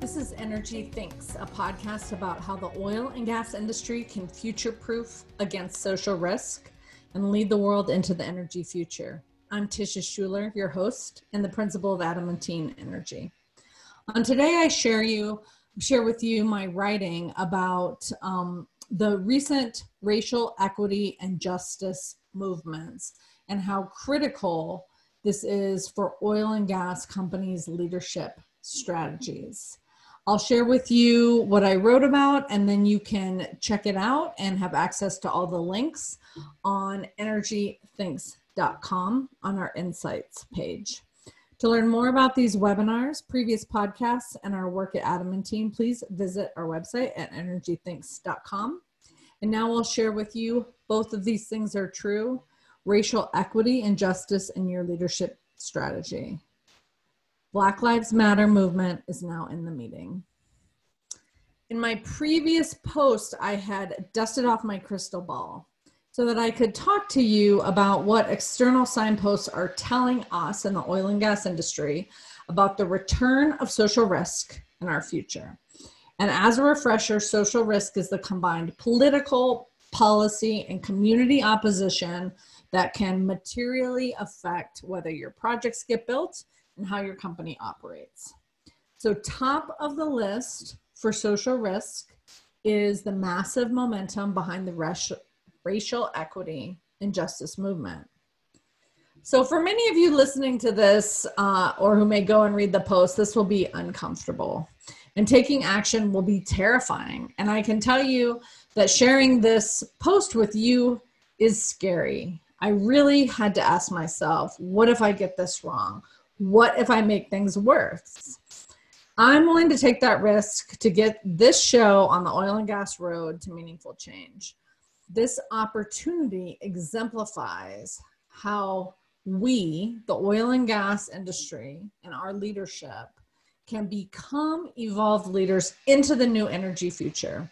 This is Energy Thinks, a podcast about how the oil and gas industry can future proof against social risk and lead the world into the energy future. I'm Tisha Schuller, your host and the principal of Adamantine Energy. On today, I share you share with you my writing about um, the recent racial equity and justice movements and how critical this is for oil and gas companies' leadership strategies. I'll share with you what I wrote about, and then you can check it out and have access to all the links on energythinks.com on our insights page. To learn more about these webinars, previous podcasts, and our work at Adamantine, please visit our website at energythinks.com. And now I'll share with you both of these things are true racial equity and justice in your leadership strategy. Black Lives Matter movement is now in the meeting. In my previous post, I had dusted off my crystal ball so that I could talk to you about what external signposts are telling us in the oil and gas industry about the return of social risk in our future. And as a refresher, social risk is the combined political, policy, and community opposition that can materially affect whether your projects get built and how your company operates. So, top of the list for social risk is the massive momentum behind the racial equity and justice movement. So, for many of you listening to this uh, or who may go and read the post, this will be uncomfortable. And taking action will be terrifying. And I can tell you that sharing this post with you is scary. I really had to ask myself, what if I get this wrong? What if I make things worse? I'm willing to take that risk to get this show on the oil and gas road to meaningful change this opportunity exemplifies how we, the oil and gas industry, and our leadership can become evolved leaders into the new energy future.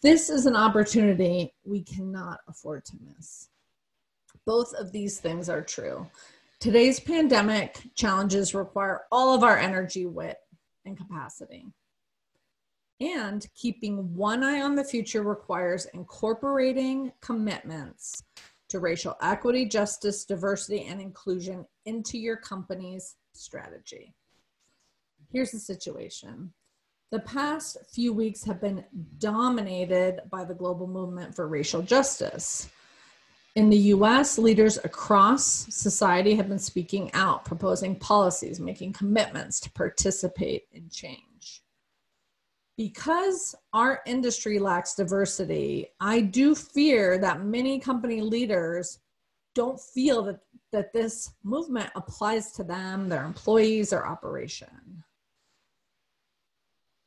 This is an opportunity we cannot afford to miss. Both of these things are true. Today's pandemic challenges require all of our energy, wit, and capacity. And keeping one eye on the future requires incorporating commitments to racial equity, justice, diversity, and inclusion into your company's strategy. Here's the situation. The past few weeks have been dominated by the global movement for racial justice. In the US, leaders across society have been speaking out, proposing policies, making commitments to participate in change because our industry lacks diversity, I do fear that many company leaders don't feel that, that this movement applies to them, their employees, their operation.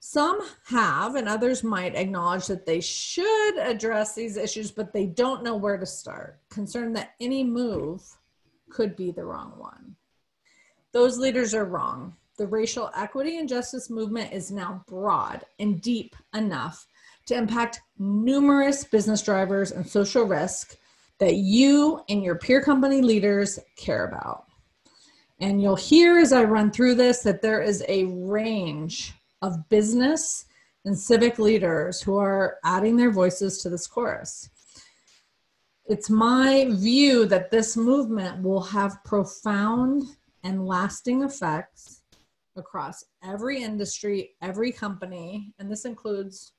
Some have, and others might acknowledge that they should address these issues, but they don't know where to start, concerned that any move could be the wrong one. Those leaders are wrong the racial equity and justice movement is now broad and deep enough to impact numerous business drivers and social risk that you and your peer company leaders care about. And you'll hear as I run through this that there is a range of business and civic leaders who are adding their voices to this chorus. It's my view that this movement will have profound and lasting effects across every industry, every company, and this includes,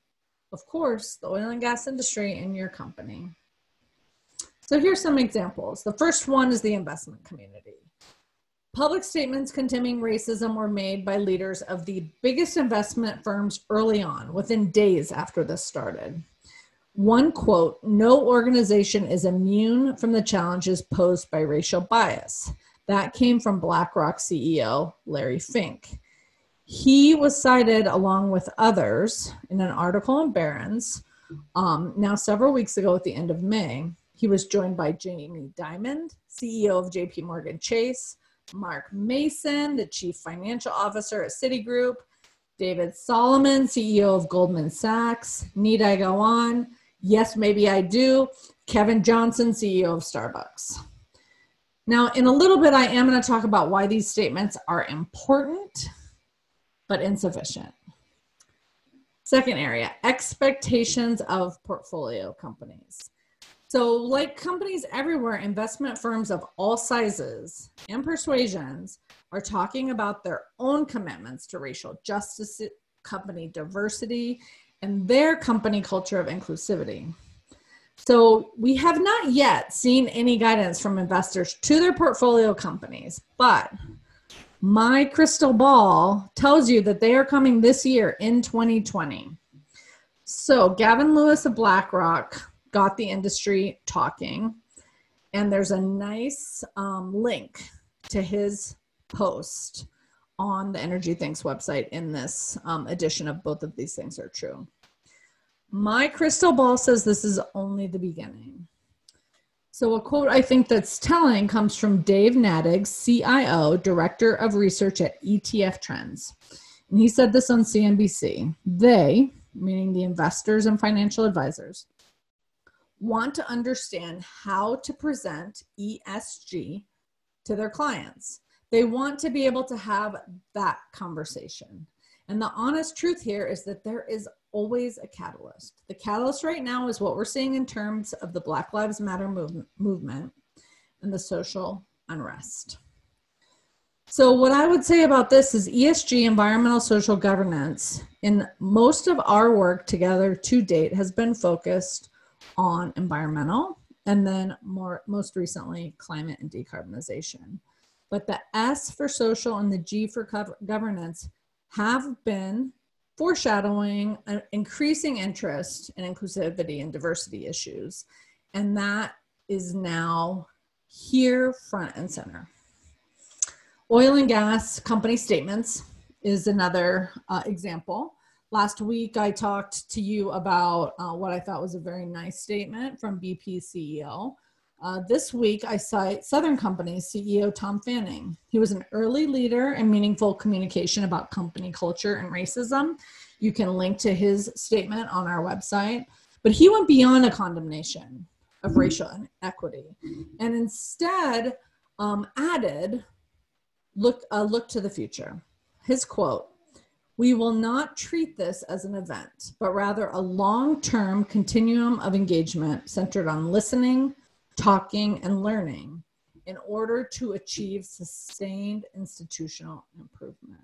of course, the oil and gas industry and your company. So here's some examples. The first one is the investment community. Public statements condemning racism were made by leaders of the biggest investment firms early on, within days after this started. One quote No organization is immune from the challenges posed by racial bias. That came from BlackRock CEO Larry Fink. He was cited along with others in an article in Barron's um, now several weeks ago at the end of May. He was joined by Jamie Dimon, CEO of JP Morgan Chase, Mark Mason, the chief financial officer at Citigroup, David Solomon, CEO of Goldman Sachs, need I go on? Yes, maybe I do. Kevin Johnson, CEO of Starbucks. Now, in a little bit, I am going to talk about why these statements are important but insufficient. Second area expectations of portfolio companies. So, like companies everywhere, investment firms of all sizes and persuasions are talking about their own commitments to racial justice, company diversity, and their company culture of inclusivity. So, we have not yet seen any guidance from investors to their portfolio companies, but my crystal ball tells you that they are coming this year in 2020. So, Gavin Lewis of BlackRock got the industry talking, and there's a nice um, link to his post on the Energy Thinks website in this um, edition of Both of These Things Are True. My crystal ball says this is only the beginning. So, a quote I think that's telling comes from Dave Nadig, CIO, Director of Research at ETF Trends. And he said this on CNBC. They, meaning the investors and financial advisors, want to understand how to present ESG to their clients. They want to be able to have that conversation. And the honest truth here is that there is always a catalyst. The catalyst right now is what we're seeing in terms of the Black Lives Matter movement, movement and the social unrest. So, what I would say about this is ESG, environmental social governance, in most of our work together to date has been focused on environmental and then more most recently climate and decarbonization. But the S for social and the G for governance have been foreshadowing an increasing interest in inclusivity and diversity issues. And that is now here, front and center. Oil and gas company statements is another uh, example. Last week, I talked to you about uh, what I thought was a very nice statement from BP CEO uh, this week, I cite Southern Company CEO Tom Fanning. He was an early leader in meaningful communication about company culture and racism. You can link to his statement on our website. But he went beyond a condemnation of racial inequity and instead um, added look, uh, look to the future. His quote We will not treat this as an event, but rather a long term continuum of engagement centered on listening talking, and learning in order to achieve sustained institutional improvement.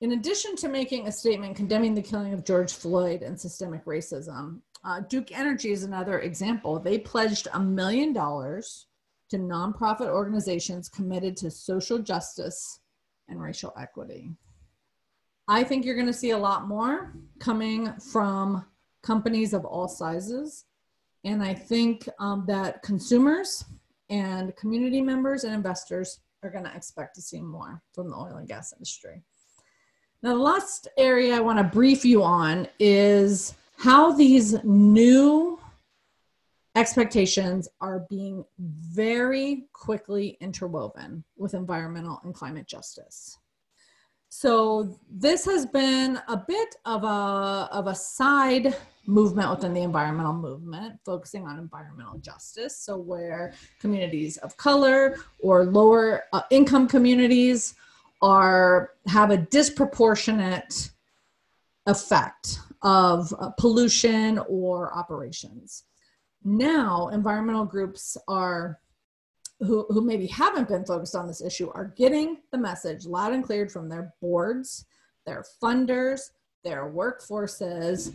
In addition to making a statement condemning the killing of George Floyd and systemic racism, uh, Duke Energy is another example. They pledged a million dollars to nonprofit organizations committed to social justice and racial equity. I think you're going to see a lot more coming from companies of all sizes and I think um, that consumers and community members and investors are going to expect to see more from the oil and gas industry. Now, the last area I want to brief you on is how these new expectations are being very quickly interwoven with environmental and climate justice. So this has been a bit of a, of a side movement within the environmental movement, focusing on environmental justice. So where communities of color or lower uh, income communities are have a disproportionate effect of uh, pollution or operations. Now, environmental groups are who, who maybe haven't been focused on this issue are getting the message loud and clear from their boards, their funders, their workforces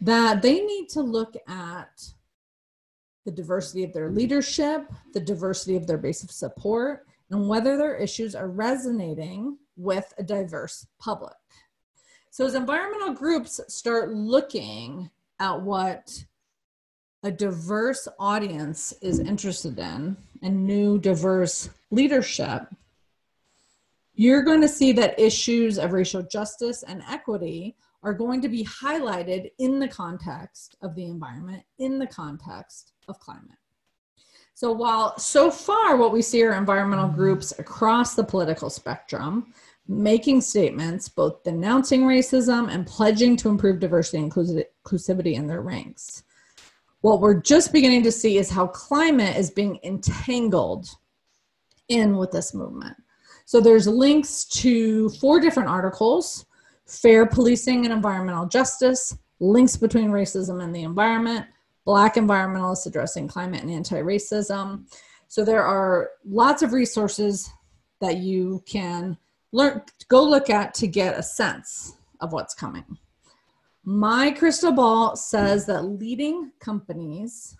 that they need to look at the diversity of their leadership, the diversity of their base of support, and whether their issues are resonating with a diverse public. So, as environmental groups start looking at what a diverse audience is interested in and new diverse leadership, you're going to see that issues of racial justice and equity are going to be highlighted in the context of the environment, in the context of climate. So, while so far what we see are environmental groups across the political spectrum making statements both denouncing racism and pledging to improve diversity and inclusivity in their ranks. What we're just beginning to see is how climate is being entangled in with this movement. So there's links to four different articles, Fair Policing and Environmental Justice, Links Between Racism and the Environment, Black Environmentalists Addressing Climate and Anti-Racism. So there are lots of resources that you can learn, go look at to get a sense of what's coming. My crystal ball says that leading companies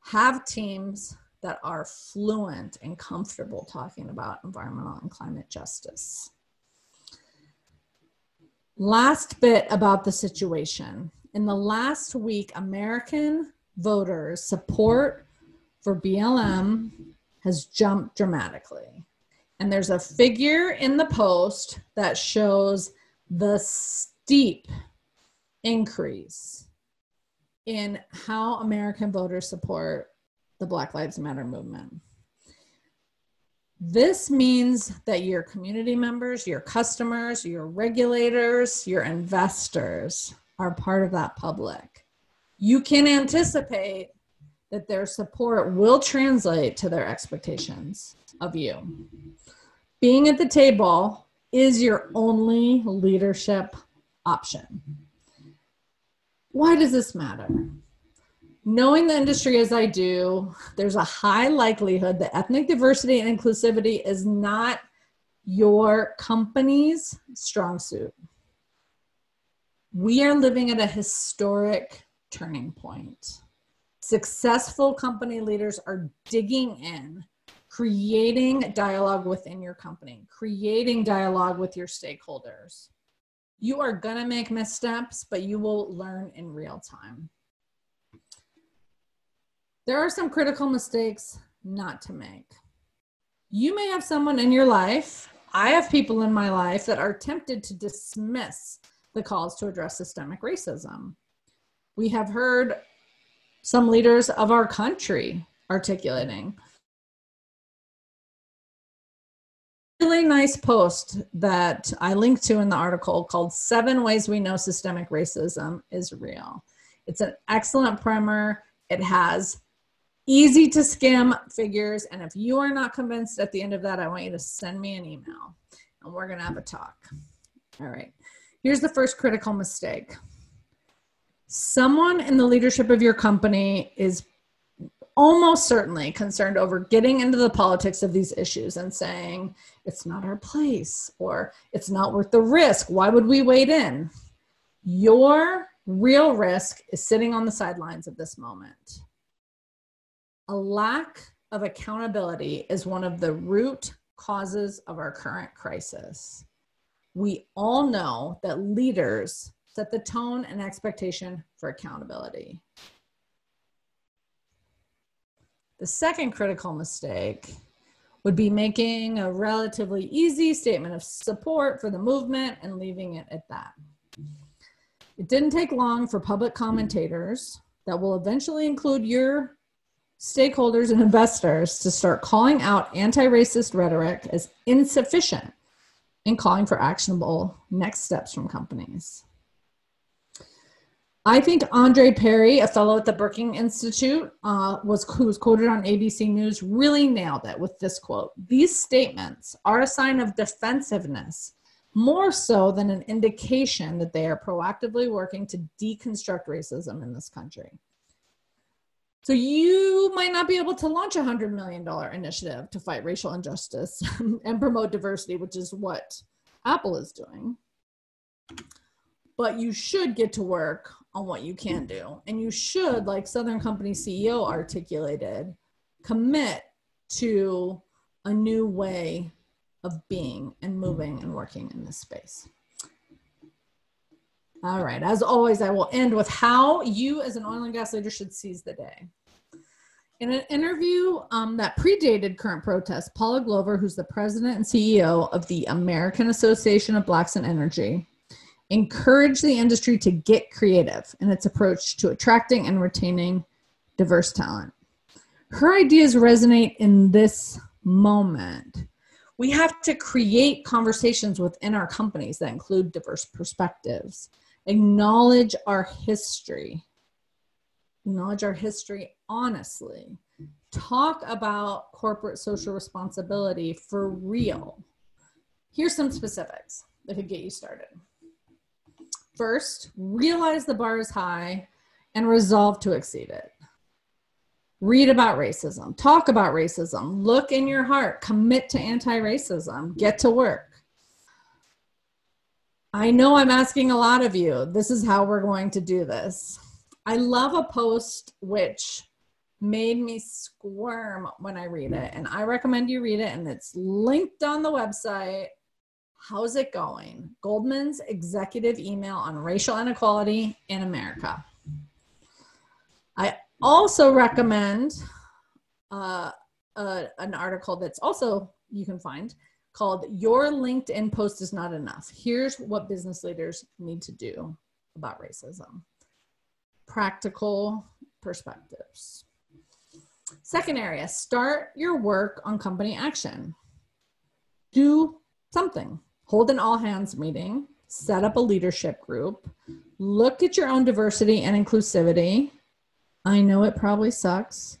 have teams that are fluent and comfortable talking about environmental and climate justice. Last bit about the situation. In the last week, American voters' support for BLM has jumped dramatically. And there's a figure in the post that shows the steep increase in how American voters support the Black Lives Matter movement. This means that your community members, your customers, your regulators, your investors are part of that public. You can anticipate that their support will translate to their expectations of you. Being at the table is your only leadership option. Why does this matter? knowing the industry as I do, there's a high likelihood that ethnic diversity and inclusivity is not your company's strong suit. We are living at a historic turning point. Successful company leaders are digging in, creating dialogue within your company, creating dialogue with your stakeholders. You are to make missteps, but you will learn in real time there are some critical mistakes not to make. You may have someone in your life, I have people in my life that are tempted to dismiss the calls to address systemic racism. We have heard some leaders of our country articulating. Really nice post that I linked to in the article called Seven Ways We Know Systemic Racism is Real. It's an excellent primer. It has easy to skim figures. And if you are not convinced at the end of that, I want you to send me an email and we're going to have a talk. All right. Here's the first critical mistake someone in the leadership of your company is almost certainly concerned over getting into the politics of these issues and saying it's not our place or it's not worth the risk. Why would we wade in? Your real risk is sitting on the sidelines of this moment a lack of accountability is one of the root causes of our current crisis. We all know that leaders set the tone and expectation for accountability. The second critical mistake would be making a relatively easy statement of support for the movement and leaving it at that. It didn't take long for public commentators that will eventually include your stakeholders and investors to start calling out anti racist rhetoric as insufficient and calling for actionable next steps from companies. I think Andre Perry, a fellow at the Brookings Institute, uh, was who was quoted on ABC News, really nailed it with this quote: "These statements are a sign of defensiveness, more so than an indication that they are proactively working to deconstruct racism in this country." So you might not be able to launch a hundred million dollar initiative to fight racial injustice and promote diversity, which is what Apple is doing. But you should get to work on what you can do. And you should, like Southern Company CEO articulated, commit to a new way of being and moving and working in this space. All right. As always, I will end with how you, as an oil and gas leader, should seize the day. In an interview um, that predated current protests, Paula Glover, who's the president and CEO of the American Association of Blacks in Energy, encouraged the industry to get creative in its approach to attracting and retaining diverse talent. Her ideas resonate in this moment We have to create conversations within our companies that include diverse perspectives, acknowledge our history, acknowledge our history honestly, talk about corporate social responsibility for real. Here's some specifics that could get you started. First, realize the bar is high and resolve to exceed it. Read about racism, talk about racism, look in your heart, commit to anti racism, get to work. I know I'm asking a lot of you. This is how we're going to do this. I love a post which made me squirm when I read it, and I recommend you read it, and it's linked on the website. How's it going? Goldman's executive email on racial inequality in America. I also recommend uh, uh, an article that's also you can find called Your LinkedIn Post is Not Enough. Here's what business leaders need to do about racism practical perspectives. Second area start your work on company action. Do something. Hold an all hands meeting, set up a leadership group, look at your own diversity and inclusivity, I know it probably sucks.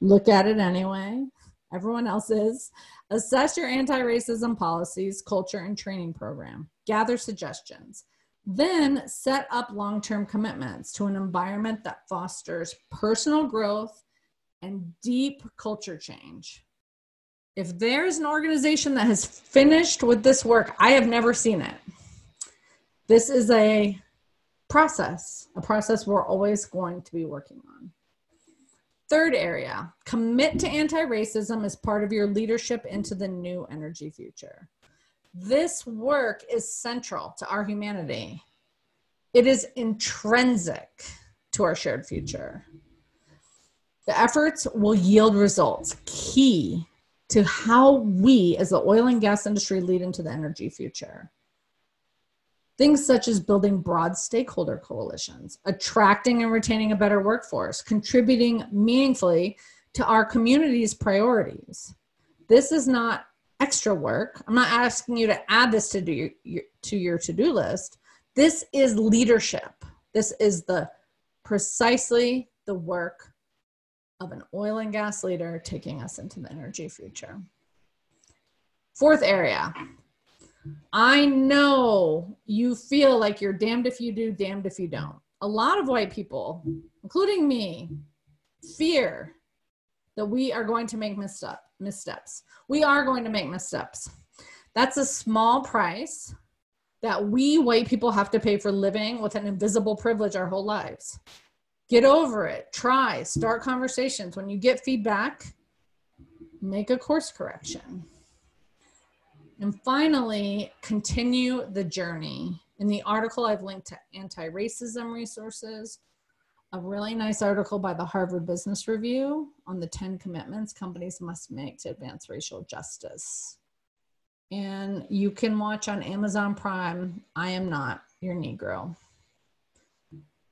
Look at it anyway. Everyone else is. Assess your anti racism policies, culture, and training program. Gather suggestions. Then set up long term commitments to an environment that fosters personal growth and deep culture change. If there's an organization that has finished with this work, I have never seen it. This is a process, a process we're always going to be working on. Third area, commit to anti racism as part of your leadership into the new energy future. This work is central to our humanity, it is intrinsic to our shared future. The efforts will yield results key to how we, as the oil and gas industry, lead into the energy future. Things such as building broad stakeholder coalitions, attracting and retaining a better workforce, contributing meaningfully to our community's priorities. This is not extra work. I'm not asking you to add this to do your, to your to-do list. This is leadership. This is the precisely the work of an oil and gas leader taking us into the energy future. Fourth area, I know you feel like you're damned if you do, damned if you don't. A lot of white people, including me, fear that we are going to make misstep, missteps. We are going to make missteps. That's a small price that we white people have to pay for living with an invisible privilege our whole lives. Get over it. Try. Start conversations. When you get feedback, make a course correction. And finally, continue the journey. In the article, I've linked to anti racism resources, a really nice article by the Harvard Business Review on the 10 commitments companies must make to advance racial justice. And you can watch on Amazon Prime, I Am Not Your Negro.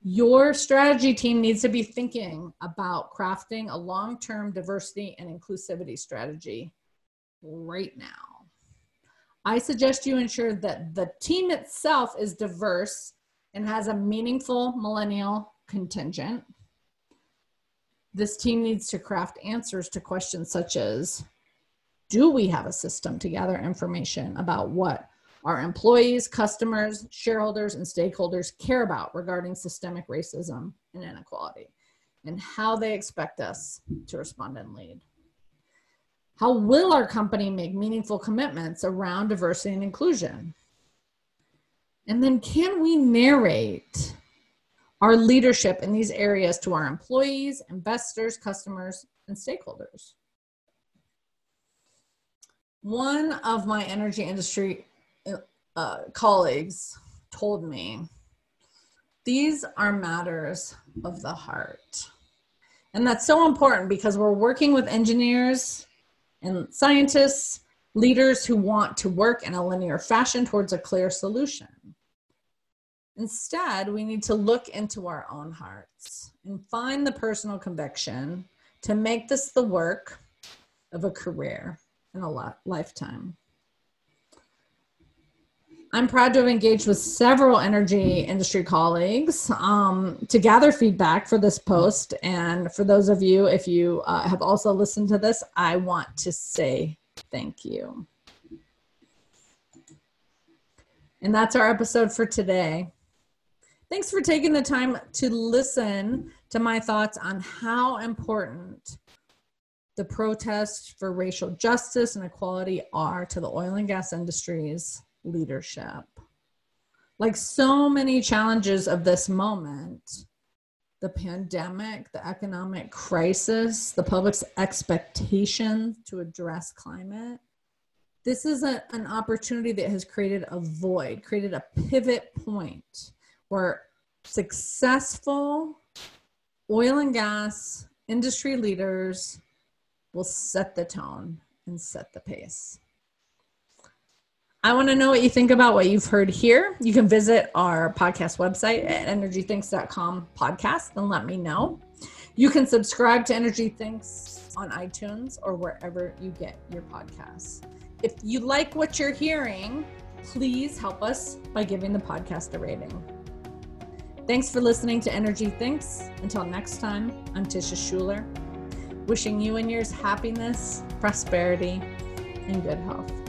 Your strategy team needs to be thinking about crafting a long term diversity and inclusivity strategy right now. I suggest you ensure that the team itself is diverse and has a meaningful millennial contingent. This team needs to craft answers to questions such as Do we have a system to gather information about what our employees, customers, shareholders, and stakeholders care about regarding systemic racism and inequality, and how they expect us to respond and lead? How will our company make meaningful commitments around diversity and inclusion? And then, can we narrate our leadership in these areas to our employees, investors, customers, and stakeholders? One of my energy industry uh, colleagues told me these are matters of the heart. And that's so important because we're working with engineers and scientists, leaders who want to work in a linear fashion towards a clear solution. Instead, we need to look into our own hearts and find the personal conviction to make this the work of a career and a lifetime. I'm proud to have engaged with several energy industry colleagues um, to gather feedback for this post. And for those of you, if you uh, have also listened to this, I want to say thank you. And that's our episode for today. Thanks for taking the time to listen to my thoughts on how important the protests for racial justice and equality are to the oil and gas industries leadership. Like so many challenges of this moment, the pandemic, the economic crisis, the public's expectations to address climate, this is a, an opportunity that has created a void, created a pivot point where successful oil and gas industry leaders will set the tone and set the pace. I want to know what you think about what you've heard here. You can visit our podcast website at energythinks.com podcast and let me know. You can subscribe to Energy Thinks on iTunes or wherever you get your podcasts. If you like what you're hearing, please help us by giving the podcast a rating. Thanks for listening to Energy Thinks. Until next time, I'm Tisha Schuller, wishing you and yours happiness, prosperity, and good health.